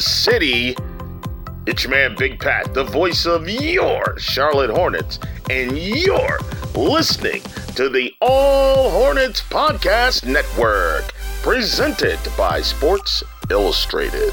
City. It's your man Big Pat, the voice of your Charlotte Hornets, and you're listening to the All Hornets Podcast Network, presented by Sports Illustrated.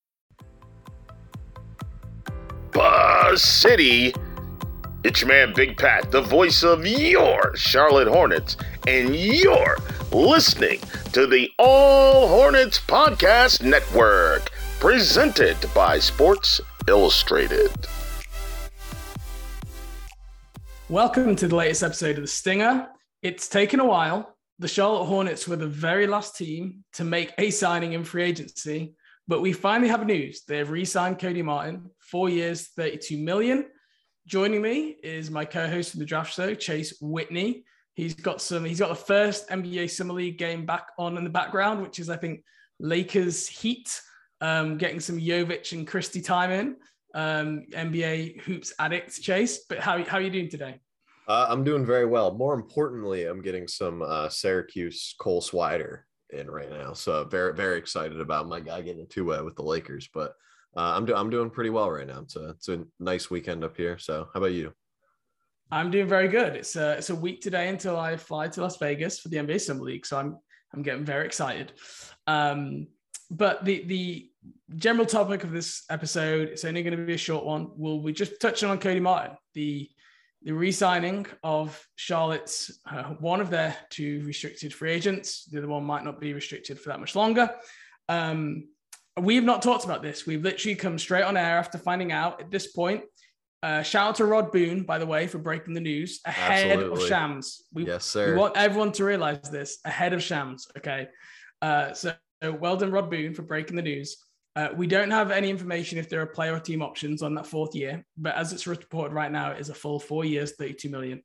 Buzz City. It's your man Big Pat, the voice of your Charlotte Hornets, and you're listening to the All Hornets Podcast Network, presented by Sports Illustrated. Welcome to the latest episode of The Stinger. It's taken a while. The Charlotte Hornets were the very last team to make a signing in free agency, but we finally have news. They have re-signed Cody Martin, four years, 32 million. Joining me is my co-host of the draft show, Chase Whitney. He's got some, he's got the first NBA Summer League game back on in the background, which is, I think, Lakers Heat, um, getting some Jovic and Christie time in. Um, NBA hoops addict, Chase. But how, how are you doing today? Uh, I'm doing very well. More importantly, I'm getting some uh, Syracuse Cole Swider in right now. So very, very excited about my guy getting a two way with the Lakers. But uh, I'm, doing I'm doing pretty well right now. It's a, it's a nice weekend up here. So how about you? I'm doing very good. It's a, it's a week today until I fly to Las Vegas for the NBA Summer League. So I'm, I'm getting very excited. Um, but the, the general topic of this episode, it's only going to be a short one. We'll be just touching on Cody Martin, the, the re-signing of Charlotte's uh, one of their two restricted free agents. The other one might not be restricted for that much longer. Um, we've not talked about this. We've literally come straight on air after finding out at this point. Uh, shout out to Rod Boone, by the way, for breaking the news ahead Absolutely. of Shams. We, yes, sir. we want everyone to realize this ahead of Shams. Okay. Uh, so, so well done, Rod Boone, for breaking the news. Uh, we don't have any information if there are player or team options on that fourth year, but as it's reported right now, it is a full four years, 32 million.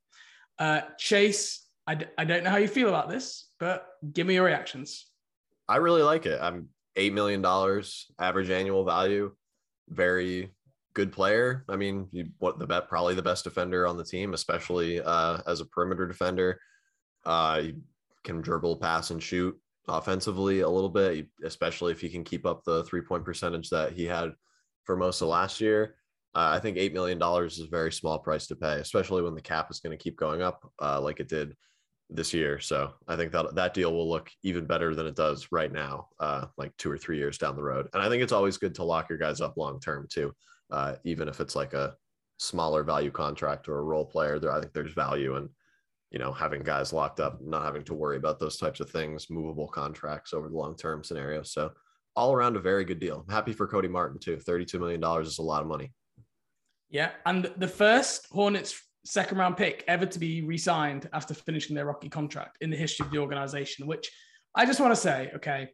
Uh, Chase, I d- I don't know how you feel about this, but give me your reactions. I really like it. I'm eight million dollars average annual value. Very good player. I mean, you what the bet probably the best defender on the team, especially uh, as a perimeter defender. Uh, you can dribble, pass, and shoot offensively a little bit, especially if he can keep up the three point percentage that he had for most of last year. Uh, I think eight million dollars is a very small price to pay, especially when the cap is going to keep going up uh, like it did this year. So I think that that deal will look even better than it does right now, uh, like two or three years down the road. And I think it's always good to lock your guys up long term too, uh, even if it's like a smaller value contract or a role player. There, I think there's value in you know having guys locked up, not having to worry about those types of things, movable contracts over the long term scenario. So all around a very good deal. I'm happy for Cody Martin too. Thirty-two million dollars is a lot of money. Yeah. And the first Hornets second round pick ever to be re signed after finishing their rookie contract in the history of the organization, which I just want to say, okay,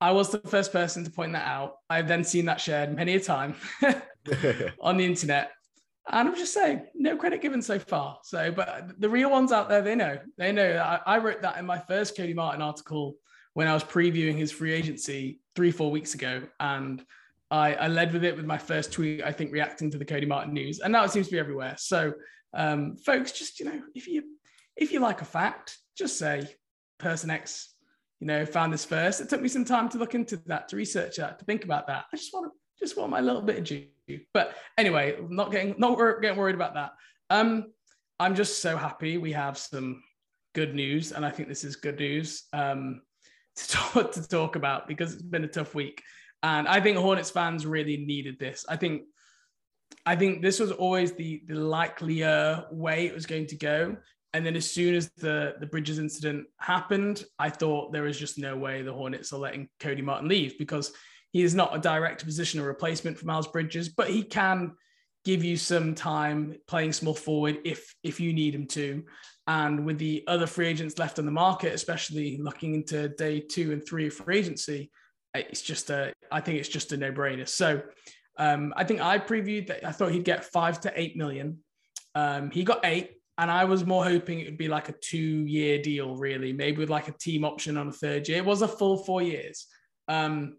I was the first person to point that out. I've then seen that shared many a time on the internet. And I'm just saying, no credit given so far. So, but the real ones out there, they know. They know that I, I wrote that in my first Cody Martin article when I was previewing his free agency three, four weeks ago. And I, I, led with it with my first tweet, I think, reacting to the Cody Martin news, and now it seems to be everywhere. So, um, folks, just you know, if you if you like a fact, just say person X, you know, found this first. It took me some time to look into that, to research that, to think about that. I just want to just want my little bit of due. But anyway, not getting not getting worried about that. Um, I'm just so happy we have some good news, and I think this is good news um, to talk, to talk about because it's been a tough week. And I think Hornets fans really needed this. I think I think this was always the the likelier way it was going to go. And then as soon as the the Bridges incident happened, I thought there was just no way the Hornets are letting Cody Martin leave because he is not a direct position or replacement for Miles Bridges, but he can give you some time playing small forward if if you need him to. And with the other free agents left on the market, especially looking into day two and three of free agency, it's just a I think it's just a no brainer. So um, I think I previewed that I thought he'd get five to eight million. Um, he got eight, and I was more hoping it would be like a two-year deal, really, maybe with like a team option on a third year. It was a full four years. Um,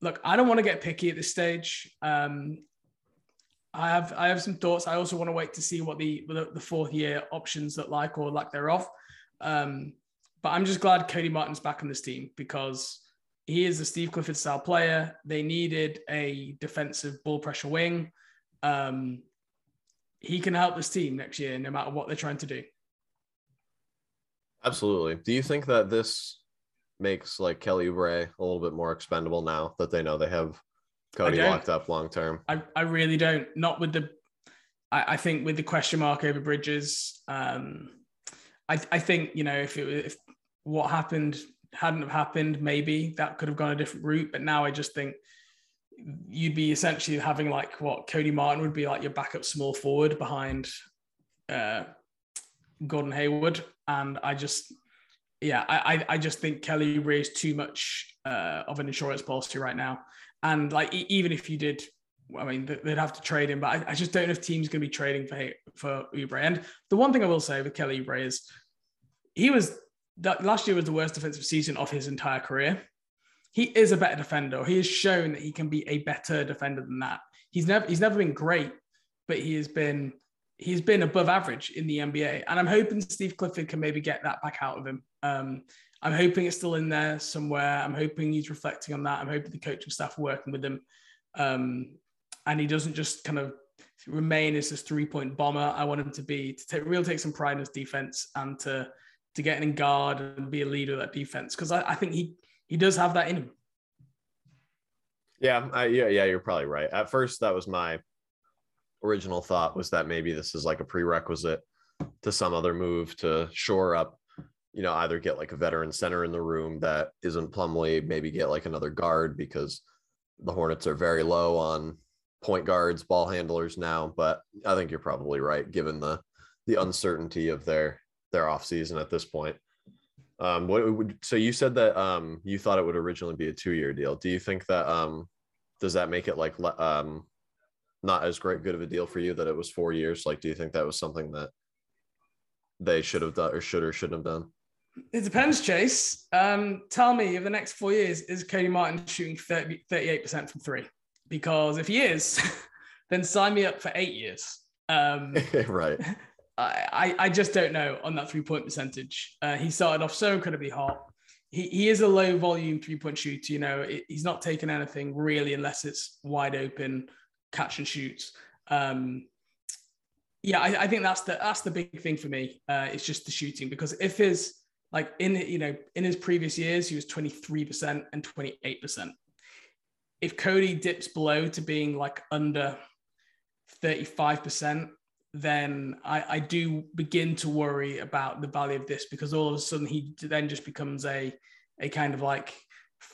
look, I don't want to get picky at this stage. Um, I have I have some thoughts. I also want to wait to see what the the, the fourth year options look like or lack thereof. Um, but I'm just glad Cody Martin's back on this team because he is a Steve Clifford style player. They needed a defensive ball pressure wing. Um, he can help this team next year, no matter what they're trying to do. Absolutely. Do you think that this makes like Kelly Oubre a little bit more expendable now that they know they have Cody locked up long term? I, I really don't. Not with the, I, I think with the question mark over Bridges. Um, I, I think you know if it if what happened hadn't have happened, maybe that could have gone a different route. But now I just think you'd be essentially having like what Cody Martin would be like your backup small forward behind uh, Gordon Hayward, and I just yeah, I I just think Kelly raised too much uh, of an insurance policy right now, and like even if you did. I mean, they'd have to trade him, but I, I just don't know if teams going to be trading for for Oubre. And the one thing I will say with Kelly Oubre is he was that last year was the worst defensive season of his entire career. He is a better defender. He has shown that he can be a better defender than that. He's never he's never been great, but he has been he's been above average in the NBA. And I'm hoping Steve Clifford can maybe get that back out of him. Um, I'm hoping it's still in there somewhere. I'm hoping he's reflecting on that. I'm hoping the coaching staff are working with him. Um, and he doesn't just kind of remain as this three point bomber. I want him to be to take, really take some pride in his defense and to to get in guard and be a leader of that defense because I, I, think he he does have that in him. Yeah, I, yeah, yeah. You're probably right. At first, that was my original thought was that maybe this is like a prerequisite to some other move to shore up. You know, either get like a veteran center in the room that isn't Plumlee, maybe get like another guard because the Hornets are very low on point guards, ball handlers now. But I think you're probably right, given the the uncertainty of their their off season at this point. Um, what would so you said that um you thought it would originally be a two year deal. Do you think that um does that make it like um not as great good of a deal for you that it was four years? Like, do you think that was something that they should have done or should or shouldn't have done? It depends, Chase. Um, tell me, over the next four years, is Cody Martin shooting 30, 38% from three? Because if he is, then sign me up for eight years. Um, right. I, I just don't know on that three point percentage. Uh, he started off so incredibly hot. He, he is a low volume three point shooter. You know, it, he's not taking anything really unless it's wide open catch and shoots. Um, yeah, I, I, think that's the that's the big thing for me. Uh, it's just the shooting because if his like in you know in his previous years he was twenty three percent and twenty eight percent. If Cody dips below to being like under thirty five percent, then I, I do begin to worry about the value of this because all of a sudden he then just becomes a a kind of like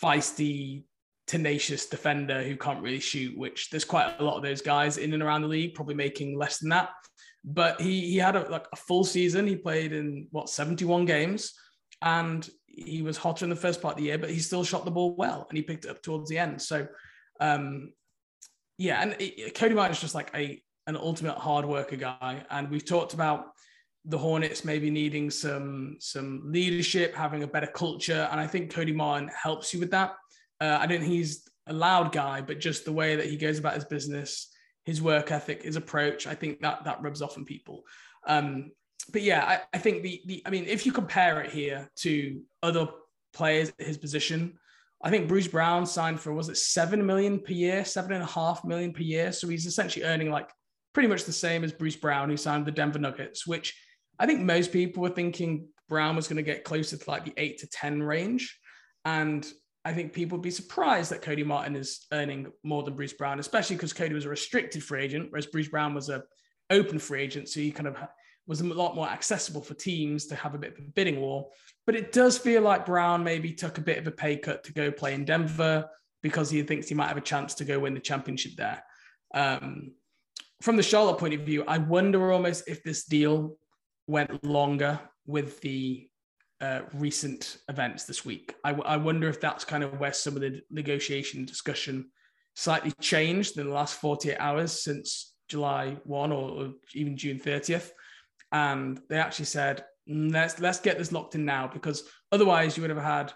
feisty, tenacious defender who can't really shoot. Which there's quite a lot of those guys in and around the league, probably making less than that. But he he had a, like a full season. He played in what 71 games, and he was hotter in the first part of the year, but he still shot the ball well and he picked it up towards the end. So, um, yeah, and it, Cody Martin is just like a an ultimate hard worker guy. And we've talked about the Hornets maybe needing some some leadership, having a better culture, and I think Cody Martin helps you with that. Uh, I don't think he's a loud guy, but just the way that he goes about his business, his work ethic, his approach, I think that that rubs off on people. Um, but yeah, I, I think the the I mean, if you compare it here to other players at his position, I think Bruce Brown signed for was it seven million per year, seven and a half million per year. So he's essentially earning like pretty much the same as Bruce Brown, who signed the Denver Nuggets, which I think most people were thinking Brown was going to get closer to like the eight to 10 range. And I think people would be surprised that Cody Martin is earning more than Bruce Brown, especially because Cody was a restricted free agent, whereas Bruce Brown was a open free agent. So he kind of was a lot more accessible for teams to have a bit of a bidding war. But it does feel like Brown maybe took a bit of a pay cut to go play in Denver because he thinks he might have a chance to go win the championship there. Um, from the Charlotte point of view, I wonder almost if this deal went longer with the uh, recent events this week. I, I wonder if that's kind of where some of the negotiation discussion slightly changed in the last 48 hours since July 1 or, or even June 30th. And they actually said, mm, let's let's get this locked in now because otherwise you would have had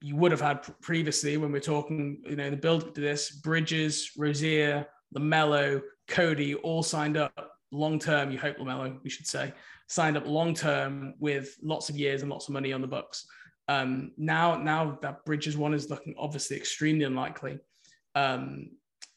you would have had previously when we're talking, you know, the build to this, Bridges, Rozier, LaMelo, Cody all signed up long term. You hope LaMelo, we should say, signed up long term with lots of years and lots of money on the books. Um, now, now that Bridges one is looking obviously extremely unlikely. Um,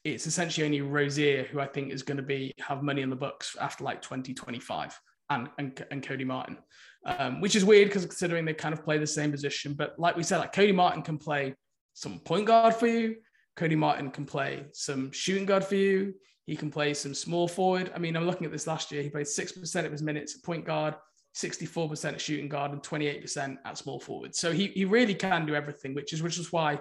it's essentially only Rozier who I think is going to be have money in the books after like 2025 and, and, and Cody Martin, um, which is weird because considering they kind of play the same position. But like we said, like Cody Martin can play some point guard for you. Cody Martin can play some shooting guard for you. He can play some small forward. I mean, I'm looking at this last year. He played 6% of his minutes at point guard, 64% at shooting guard, and 28% at small forward. So he, he really can do everything, which is which is why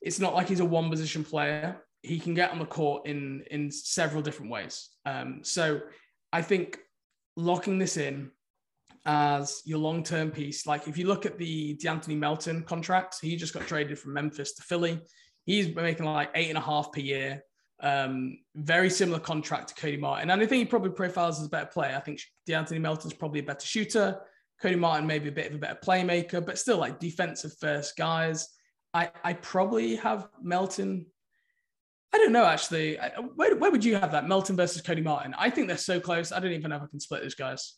it's not like he's a one position player. He can get on the court in in several different ways. Um, so I think locking this in as your long term piece, like if you look at the De'Anthony Melton contract, he just got traded from Memphis to Philly. He's making like eight and a half per year. Um, very similar contract to Cody Martin. And I think he probably profiles as a better player. I think De'Anthony Melton's probably a better shooter. Cody Martin maybe a bit of a better playmaker, but still like defensive first guys. I, I probably have Melton. I don't know actually. I, where, where would you have that Melton versus Cody Martin? I think they're so close. I don't even know if I can split those guys.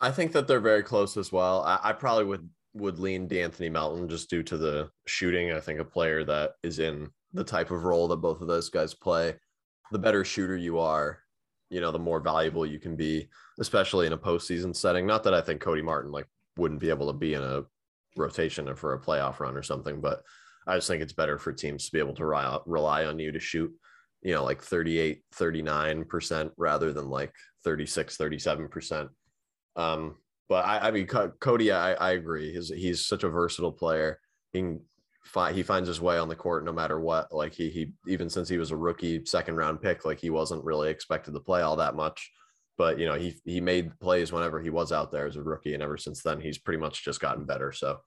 I think that they're very close as well. I, I probably would would lean De'Anthony Melton just due to the shooting. I think a player that is in the type of role that both of those guys play, the better shooter you are, you know, the more valuable you can be, especially in a postseason setting. Not that I think Cody Martin like wouldn't be able to be in a rotation for a playoff run or something, but I just think it's better for teams to be able to rely, on you to shoot, you know, like 38, 39% rather than like 36, 37%. Um, but I, I mean, Cody, I, I agree. He's, he's such a versatile player. He can find, he finds his way on the court no matter what. Like he, he, even since he was a rookie second round pick, like he wasn't really expected to play all that much. But you know he he made plays whenever he was out there as a rookie and ever since then he's pretty much just gotten better. So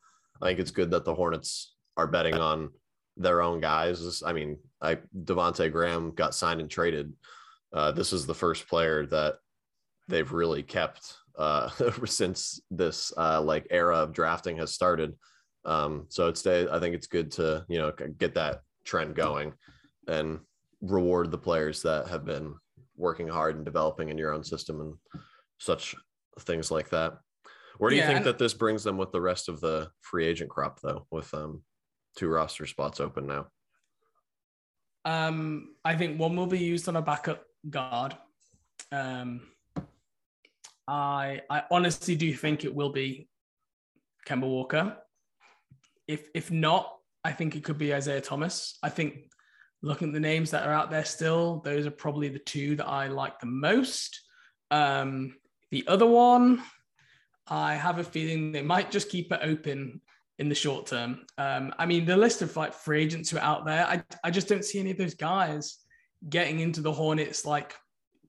i think it's good that the hornets are betting on their own guys. I mean i Devonte' Graham got signed and traded. Uh, this is the first player that they've really kept uh, since this uh, like era of drafting has started um, so it's i think it's good to you know get that trend going and reward the players that have been working hard and developing in your own system and such things like that. Where do you think that this brings them with the rest of the free agent crop, though, with um, two roster spots open now? Um, I think one will be used on a backup guard. Um, I I honestly do think it will be Kemba Walker. If if not, I think it could be Isaiah Thomas. I think looking at the names that are out there still, those are probably the two that I like the most. Um, the other one, I have a feeling they might just keep it open in the short term. Um, I mean, the list of like free agents who are out there, I, I just don't see any of those guys getting into the Hornets like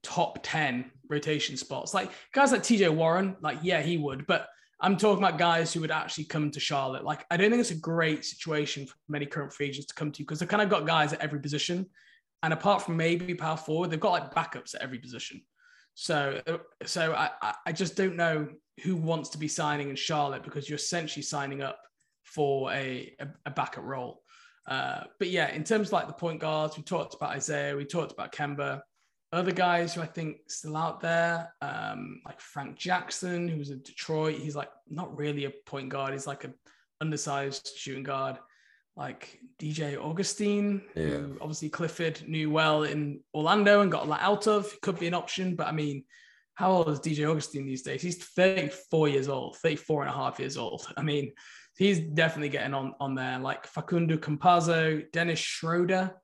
top 10 rotation spots. Like guys like TJ Warren, like, yeah, he would, but I'm talking about guys who would actually come to Charlotte. Like, I don't think it's a great situation for many current free agents to come to because they've kind of got guys at every position. And apart from maybe power forward, they've got like backups at every position. So, so I, I just don't know who wants to be signing in Charlotte because you're essentially signing up for a, a, a backup role. Uh, but yeah, in terms of like the point guards, we talked about Isaiah, we talked about Kemba. Other guys who I think still out there, um, like Frank Jackson, who's in Detroit. He's like not really a point guard. He's like an undersized shooting guard. Like DJ Augustin, yeah. who obviously Clifford knew well in Orlando and got a lot out of. Could be an option, but I mean, how old is DJ Augustin these days? He's 34 years old, 34 and a half years old. I mean, he's definitely getting on on there. Like Facundo Campazzo, Dennis Schroeder,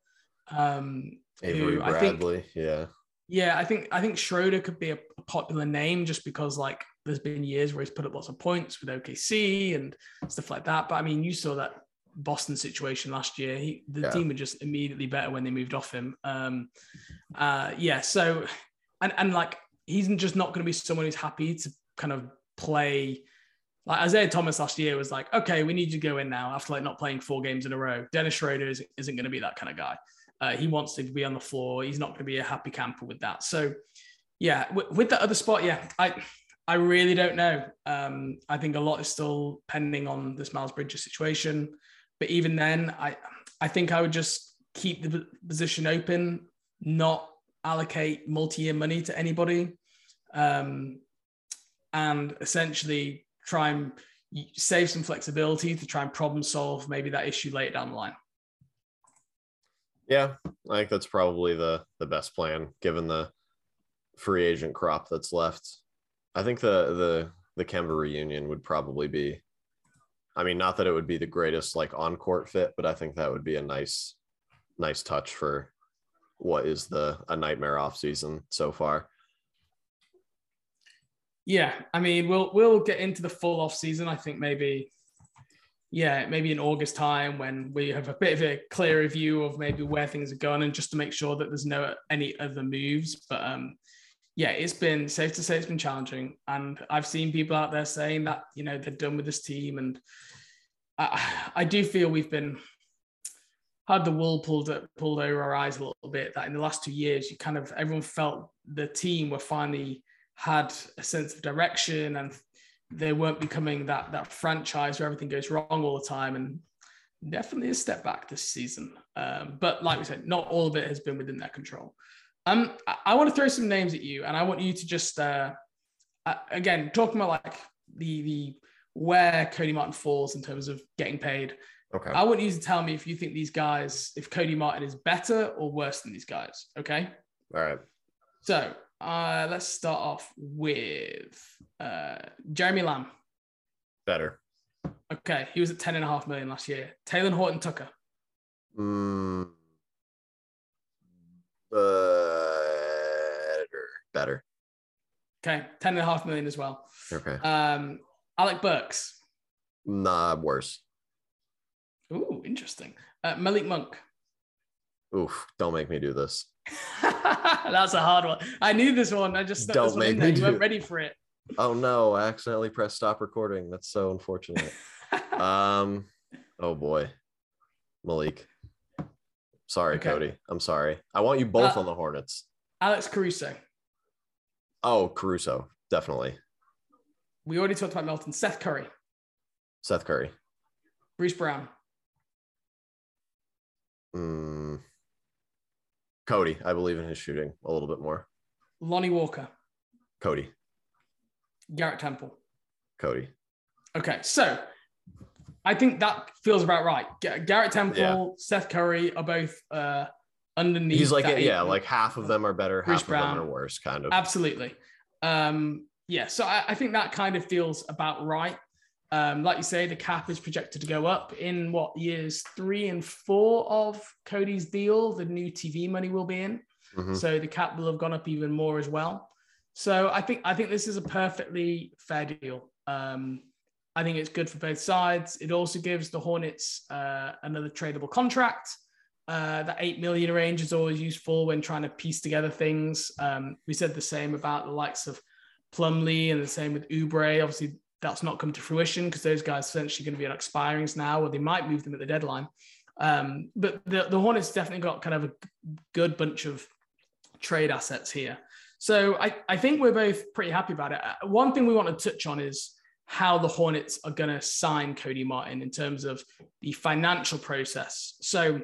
um, Avery who Bradley, I think, yeah, yeah, I think I think Schroeder could be a, a, popular name just because like there's been years where he's put up lots of points with OKC and stuff like that. But I mean, you saw that Boston situation last year. He, the Yeah. team were just immediately better when they moved off him. Um, uh, yeah, so and and like he's just not going to be someone who's happy to kind of play. Like Isaiah Thomas last year was like, okay, we need you to go in now after like not playing four games in a row. Dennis Schroeder isn't, isn't going to be that kind of guy. Uh, he wants to be on the floor. He's not going to be a happy camper with that. So, yeah, with, with that other spot, yeah, I I really don't know. Um, I think a lot is still pending on this Miles Bridges situation. But even then, I I think I would just keep the position open, not allocate multi-year money to anybody, um, and essentially try and save some flexibility to try and problem solve maybe that issue later down the line. Yeah, I think that's probably the the best plan given the free agent crop that's left. I think the the the Kemba reunion would probably be I mean, not that it would be the greatest like on court fit, but I think that would be a nice nice touch for what is the a nightmare off season so far. Yeah, I mean, we'll we'll get into the full off season. I think maybe, yeah, maybe in August time when we have a bit of a clearer view of maybe where things are going, and just to make sure that there's no any other moves. But um, yeah, it's been safe to say it's been challenging, and I've seen people out there saying that you know they're done with this team, and I, I do feel we've been had the wool pulled up, pulled over our eyes a little bit. That in the last two years, you kind of everyone felt the team were finally had a sense of direction and they weren't becoming that that franchise where everything goes wrong all the time and definitely a step back this season um, but like we said not all of it has been within their control um, I, I want to throw some names at you and i want you to just uh, uh, again talking about like the the where cody martin falls in terms of getting paid Okay. i want you to tell me if you think these guys if cody martin is better or worse than these guys okay All right. so uh, let's start off with uh, Jeremy Lamb. Better. Okay, he was at ten and a half million last year. Talen Horton Tucker. Mm, better. Better. Okay, ten and a half million as well. Okay. Um, Alec Burks. Nah, worse. Ooh, interesting. Uh, Malik Monk. Oof, don't make me do this. That's a hard one. I knew this one. I just Don't make me You do weren't ready for it. Oh no, I accidentally pressed stop recording. That's so unfortunate. um, oh boy. Malik. Sorry, Okay. Cody. I'm sorry. I want you both Uh, on the Hornets. Alex Caruso. Oh, Caruso. Definitely. We already talked about Melton. Seth Curry. Seth Curry. Bruce Brown. Mm. Cody. I believe in his shooting a little bit more. Lonnie Walker. Cody. Garrett Temple. Cody. Okay, so I think that feels about right. Garrett Temple, Yeah. Seth Curry are both uh, underneath. He's like, that yeah, like half of them are better, Bruce half of them are worse, kind of. Absolutely. Um, yeah, so I, I think that kind of feels about right. Um, like you say, the cap is projected to go up in what years three and four of Cody's deal. The new TV money will be in. Mhm. So the cap will have gone up even more as well. So I think I think this is a perfectly fair deal. Um, I think it's good for both sides. It also gives the Hornets uh, another tradable contract. Uh, that eight million range is always useful when trying to piece together things. Um, we said the same about the likes of Plumlee and the same with Oubre. Obviously, that's not come to fruition because those guys are essentially going to be on expirings now, or they might move them at the deadline. Um, but the, the Hornets definitely got kind of a good bunch of trade assets here. So I, I think we're both pretty happy about it. Uh, One thing we want to touch on is how the Hornets are going to sign Cody Martin in terms of the financial process. So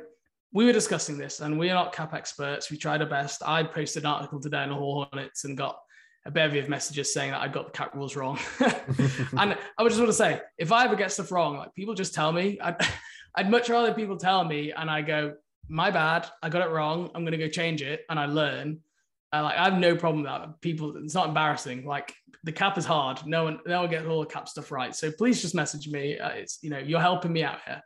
we were discussing this and we are not cap experts. We tried our best. I posted an article today on the Hornets and got a bevy of messages saying that I got the cap rules wrong. and I would just want to say, if I ever get stuff wrong, like people just tell me. I'd, I'd much rather people tell me and I go, my bad, I got it wrong. I'm going to go change it and I learn. Uh, like I have no problem with that. People, it's not embarrassing. Like the cap is hard. No one, no one gets all the cap stuff right. So please just message me. Uh, it's you know you're helping me out here.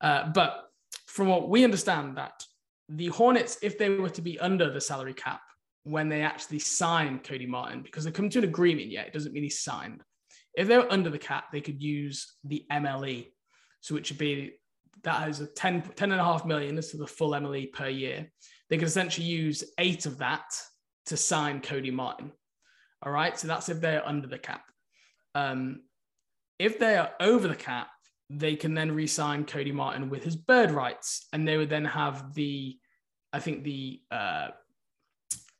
Uh, but from what we understand, that the Hornets, if they were to be under the salary cap when they actually sign Cody Martin, because they come to an agreement yet, it doesn't mean he's signed. If they were under the cap, they could use the MLE, so which would be that is a 10, 10 and a half million as to the full MLE per year. They could essentially use eight of that to sign Cody Martin. All right. So that's if they're under the cap. Um, if they are over the cap, they can then re-sign Cody Martin with his bird rights, and they would then have the, I think the uh,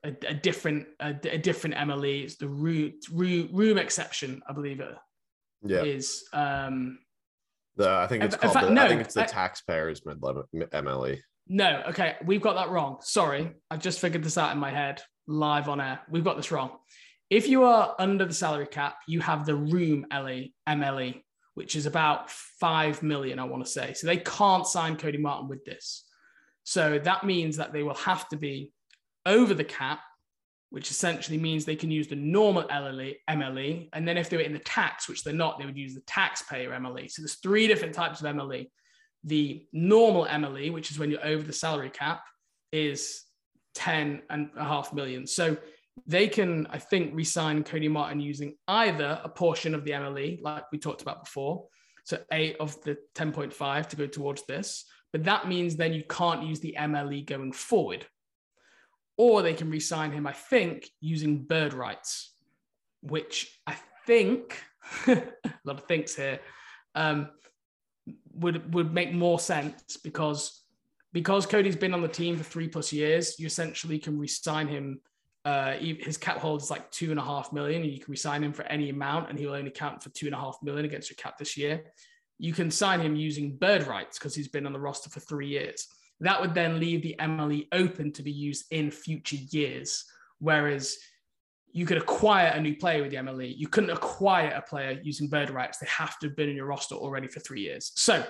a, a different a, a, different MLE. It's the room, room exception, I believe it yeah. is. Um, the I think it's called. Fact, the, no, I think it's the I, taxpayers mid MLE. No, okay, we've got that wrong. Sorry, I've just figured this out in my head live on air. We've got this wrong. If you are under the salary cap, you have the room LE, MLE, which is about 5 million, I want to say. So they can't sign Cody Martin with this. So that means that they will have to be over the cap, which essentially means they can use the normal LLE, MLE. And then if they were in the tax, which they're not, they would use the taxpayer MLE. So there's three different types of MLE. The normal MLE, which is when you're over the salary cap, is 10 and a half million. So they can, I think, resign Cody Martin using either a portion of the MLE, like we talked about before, so eight of the 10.5 to go towards this. But that means then you can't use the MLE going forward. Or they can re sign him, I think, using bird rights, which I think, a lot of thinks here, um, would, would make more sense because because Cody's been on the team for three plus years, you essentially can re-sign him uh, his cap hold is like two and a half million, and you can resign him for any amount, and he'll only count for two and a half million against your cap this year. You can sign him using bird rights because he's been on the roster for three years. That would then leave the MLE open to be used in future years. Whereas you could acquire a new player with the MLE. You couldn't acquire a player using bird rights. They have to have been in your roster already for three years. So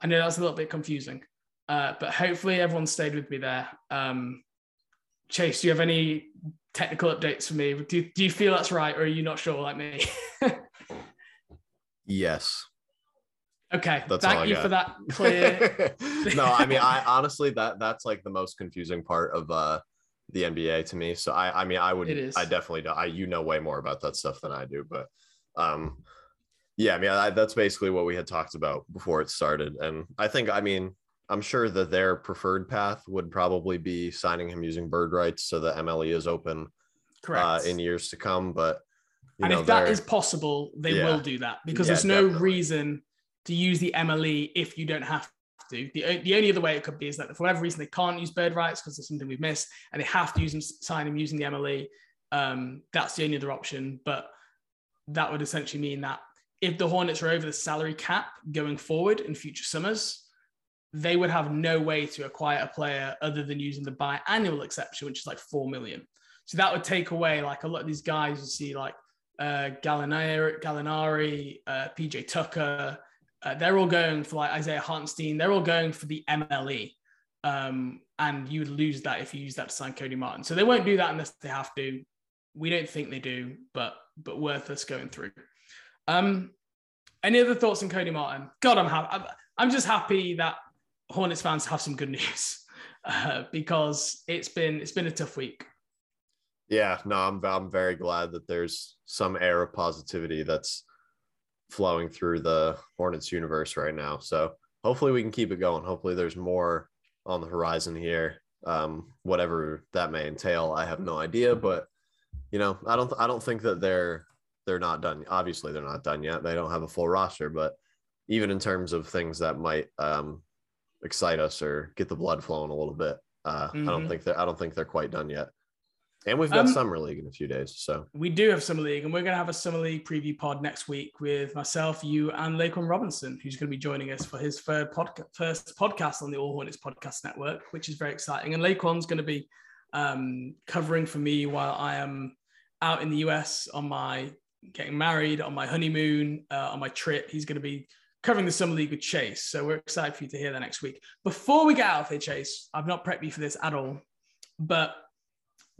I know that's a little bit confusing, uh, but hopefully everyone stayed with me there. Um, Chase, do you have any technical updates for me? Do, do you feel that's right, or are you not sure like me? yes. Okay. That's Thank you got. for that clear. no, I mean, I honestly that that's like the most confusing part of uh the NBA to me. So I I mean I would I definitely do I you know way more about that stuff than I do, but um yeah, I mean I, that's basically what we had talked about before it started, and I think I mean I'm sure that their preferred path would probably be signing him using bird rights so that MLE is open correct uh, in years to come. But and know, if that is possible, they yeah. will do that because yeah, there's no definitely. reason to use the MLE if you don't have to. The, the only other way it could be is that for whatever reason they can't use bird rights because it's something we've missed and they have to use them, sign him using the MLE. Um, that's the only other option. But that would essentially mean that if the Hornets are over the salary cap going forward in future summers, they would have no way to acquire a player other than using the biannual exception, which is like four million. So that would take away like a lot of these guys you see like uh, Gallinari, Gallinari uh, PJ Tucker. Uh, they're all going for like Isaiah Hartenstein. They're all going for the MLE. Um, and you would lose that if you use that to sign Cody Martin. So they won't do that unless they have to. We don't think they do, but but worth us going through. Um, any other thoughts on Cody Martin? God, I'm happy. I'm, I'm just happy that Hornets fans have some good news uh, because it's been it's been a tough week. Yeah, no, I'm I'm very glad that there's some air of positivity that's flowing through the Hornets universe right now. So hopefully we can keep it going. Hopefully there's more on the horizon here. Um, whatever that may entail, I have no idea, but you know, I don't I don't think that they're they're not done. Obviously, they're not done yet. They don't have a full roster, but even in terms of things that might um, excite us or get the blood flowing a little bit. Uh, mm-hmm. I don't mm-hmm. think that I don't think they're quite done yet. And we've got um, summer league in a few days, so we do have summer league, and we're going to have a summer league preview pod next week with myself, you, and Laquan Robinson, who's going to be joining us for his third podcast, first podcast on the All Hornets Podcast Network, which is very exciting. And Laquan's going to be um, covering for me while I am out in the US on my getting married, on my honeymoon, uh, on my trip. He's going to be covering the Summer League with Chase. So we're excited for you to hear that next week. Before we get out of here, Chase, I've not prepped you for this at all, but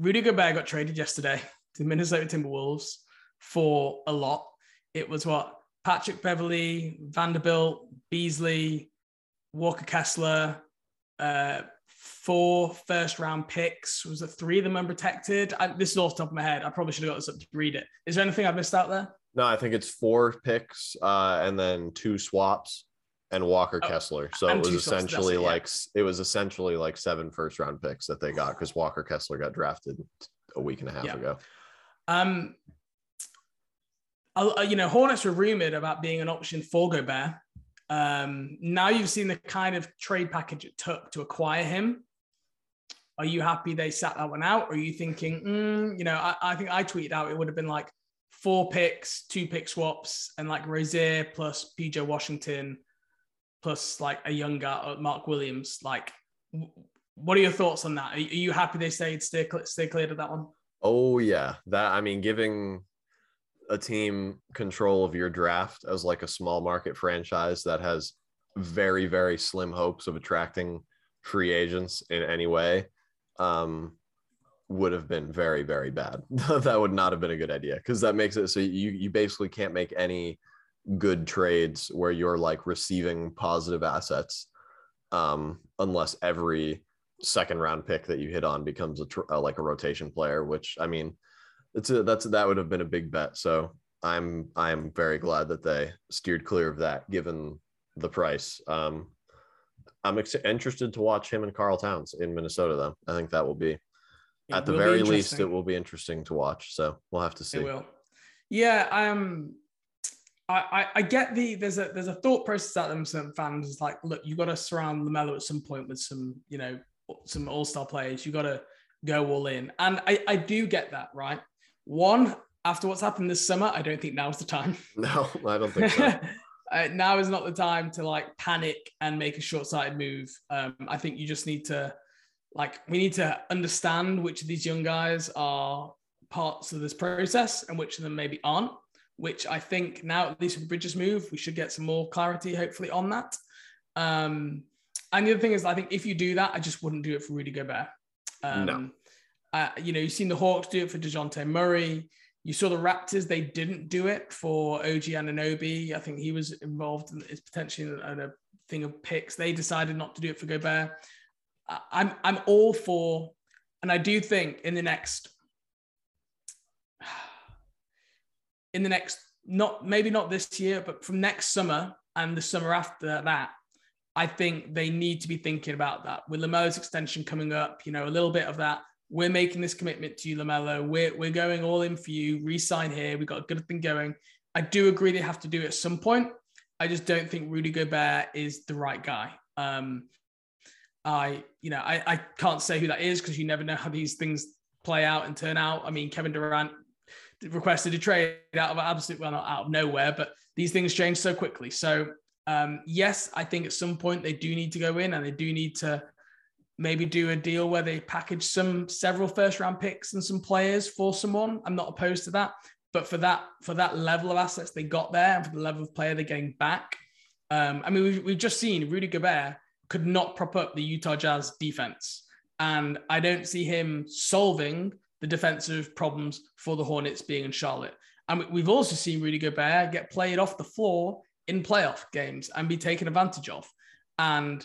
Rudy Gobert got traded yesterday to Minnesota Timberwolves for a lot. It was what Patrick Beverley, Vanderbilt, Beasley, Walker Kessler, uh, four first round picks. Was it three of them unprotected? I, this is off the top of my head. I probably should have got this up to read it. Is there anything I've missed out there? No, I think it's four picks uh, and then two swaps. And Walker Oh, Kessler. So and it was two shots, that's essentially it, yeah. like it was essentially like seven first round picks that they got because Walker Kessler got drafted a week and a half Yeah. ago. Um, you know, Hornets were rumored about being an option for Gobert. Um, now you've seen the kind of trade package it took to acquire him. Are you happy they sat that one out? Or are you thinking, mm, you know, I, I think I tweeted out it would have been like four picks, two pick swaps, and like Rozier plus PJ Washington plus like a younger uh, Mark Williams. Like, what are your thoughts on that? Are, you happy they stayed stay, stay clear of that one? Oh yeah, that I mean, giving a team control of your draft as like a small market franchise that has very very slim hopes of attracting free agents in any way um would have been very very bad that would not have been a good idea because that makes it so you you basically can't make any good trades where you're like receiving positive assets um unless every second round pick that you hit on becomes a tr- uh, like a rotation player which i mean it's a, that's that would have been a big bet. So i'm i'm very glad that they steered clear of that given the price. Um i'm ex- interested to watch him and Karl Towns in minnesota though. I think that will be It at the very least it will be interesting to watch. So we'll have to see. It will. Yeah, um, I, I get the there's a there's a thought process out them some fans is like, look, you got to surround Lamelo at some point with some you know some all star players. You got to go all in, and I I do get that right. One after what's happened this summer, I don't think now's the time. no i don't think so uh, now is not the time to like panic and make a short-sighted move. Um, I think you just need to like we need to understand which of these young guys are parts of this process and which of them maybe aren't. Which I think now, at least with the Bridges move, we should get some more clarity, hopefully, on that. Um, and the other thing is, I think if you do that, I just wouldn't do it for Rudy Gobert. Um, No. Uh, you know, you've seen the Hawks do it for DeJounte Murray. You saw the Raptors, they didn't do it for OG Anunoby. I think he was involved in is potentially in a, in a thing of picks. They decided not to do it for Gobert. I'm I'm all for, and I do think in the next in the next not maybe not this year, but from next summer and the summer after that, I think they need to be thinking about that. With Lamelo's extension coming up, you know, a little bit of that. We're making this commitment to you, Lamelo. We're we're going all in for you. Resign here. We've got a good thing going. I do agree they have to do it at some point. I just don't think Rudy Gobert is the right guy. Um, I, you know, I, I can't say who that is because you never know how these things play out and turn out. I mean, Kevin Durant requested a trade out of absolute, well, not out of nowhere, but these things change so quickly. So, um, yes, I think at some point they do need to go in and they do need to maybe do a deal where they package some several first round picks and some players for someone. I'm not opposed to that, but for that for that level of assets they got there and for the level of player they're getting back, um, I mean, we've, we've just seen Rudy Gobert could not prop up the Utah Jazz defense, and I don't see him solving the defensive problems for the Hornets being in Charlotte. And we- we've also seen Rudy Gobert get played off the floor in playoff games and be taken advantage of. And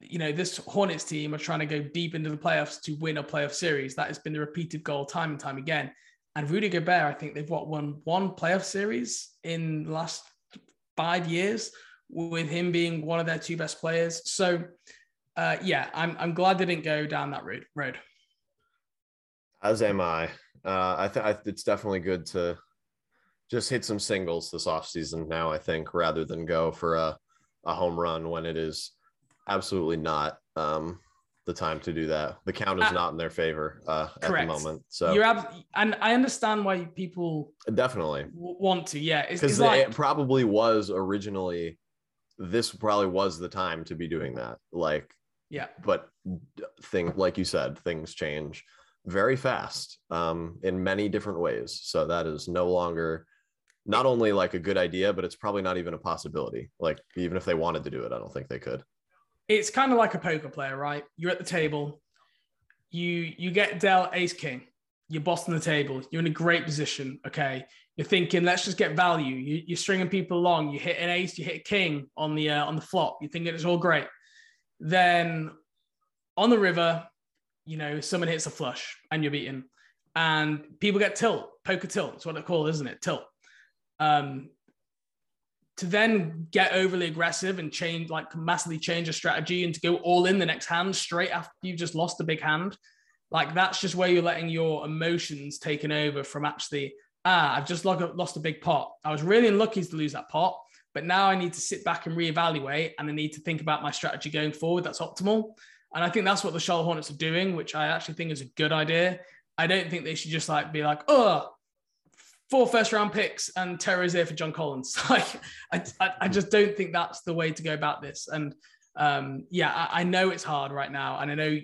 you know, this Hornets team are trying to go deep into the playoffs to win a playoff series. That has been the repeated goal time and time again. And Rudy Gobert, I think they've what won one playoff series in the last five years, with him being one of their two best players. So, uh, yeah, I'm I'm glad they didn't go down that road. Road. As am I. Uh, I think it's definitely good to just hit some singles this offseason now, I think, rather than go for a, a home run when it is absolutely not um, the time to do that. The count is Uh, not in their favor uh, at the moment. So You're ab- and I understand why people definitely. w- want to. Yeah, Because like it probably was originally, this probably was the time to be doing that. Like, yeah. but thing like you said things change very fast um, in many different ways so that is no longer not only like a good idea but it's probably not even a possibility like even if they wanted to do it i don't think they could it's kind of like a poker player, right? You're at the table, you you get dealt ace king, you're bossing the table, you're in a great position. Okay, you're thinking, let's just get value. You, you're stringing people along. You hit an ace, you hit a king on the uh, on the flop. You're thinking it's all great. Then on the river, you know, someone hits a flush and you're beaten, and people get tilt, poker tilt. That's what they call, isn't it? Tilt. Um, to then get overly aggressive and change, like massively change a strategy and to go all in the next hand straight after you've just lost a big hand, like that's just where you're letting your emotions taken over from actually, ah, I've just lost a big pot. I was really unlucky to lose that pot, but now I need to sit back and reevaluate and I need to think about my strategy going forward. That's optimal. And I think that's what the Charlotte Hornets are doing, which I actually think is a good idea. I don't think they should just like be like, oh, four first round picks and Terry Rozier for John Collins. like, I, I, I, just don't think that's the way to go about this. And um, yeah, I, I, know it's hard right now, and I know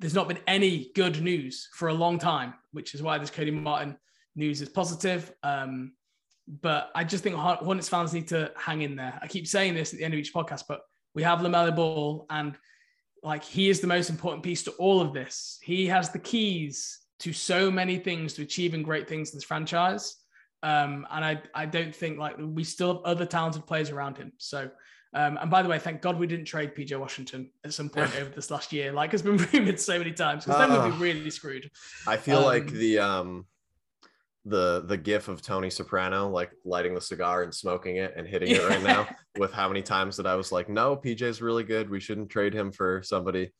there's not been any good news for a long time, which is why this Cody Martin news is positive. Um, but I just think Hornets fans need to hang in there. I keep saying this at the end of each podcast, but we have LaMelo Ball, and like he is the most important piece to all of this. He has the keys to so many things to achieving great things in this franchise. Um, and I, I don't think like we still have other talented players around him. So, um, and by the way, thank God we didn't trade PJ Washington at some point over this last year, like has been rumored so many times, because then we'd be really screwed. I feel um, like the um the the gif of Tony Soprano like lighting the cigar and smoking it and hitting it right now with how many times that I was like, no, PJ's really good. We shouldn't trade him for somebody.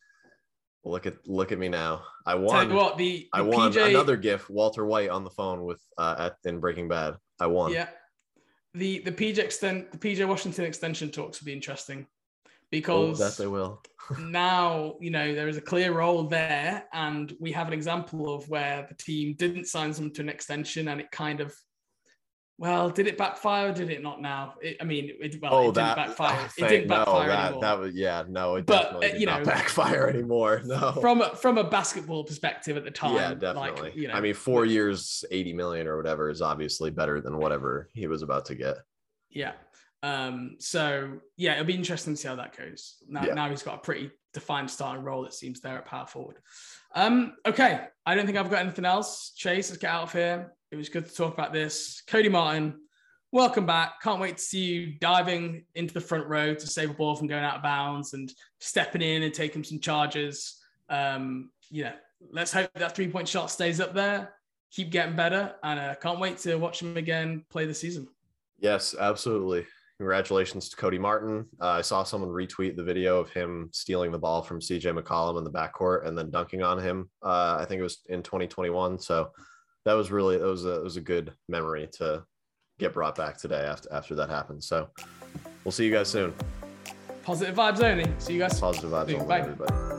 Look at look at me now. I won. what the, the I won PJ... another GIF. Walter White on the phone with uh, at in Breaking Bad. I won. Yeah. The the PJ extent the PJ Washington extension talks will be interesting because oh, that they will. now you know there is a clear role there, and we have an example of where the team didn't sign them to an extension, and it kind of well, did it backfire? did it not? Now, it, I mean, it, well, oh, it that, didn't backfire. Thank, it didn't backfire no, that, anymore. That was yeah, no, it but, definitely uh, did you not backfire anymore. No, from a, from a basketball perspective at the time, yeah, definitely. Like, you know, I mean, four years, eighty million or whatever is obviously better than whatever he was about to get. Yeah. Um. So yeah, it'll be interesting to see how that goes. Now, yeah. now he's got a pretty defined starting role. It seems there at power forward. Um. Okay, I don't think I've got anything else. Chase, let's get out of here. It was good to talk about this. Cody Martin, welcome back. Can't wait to see you diving into the front row to save a ball from going out of bounds and stepping in and taking some charges. Um, you know, let's hope that three point shot stays up there. Keep getting better, and uh, can't wait to watch him again play the season. Yes, absolutely. Congratulations to Cody Martin. Uh, I saw someone retweet the video of him stealing the ball from CJ McCollum in the backcourt and then dunking on him. Uh, I think it was in 2021. So that was really it was a it was a good memory to get brought back today after after that happened. So we'll see you guys soon. Positive vibes only. See you guys. Positive vibes soon. only, Bye. everybody.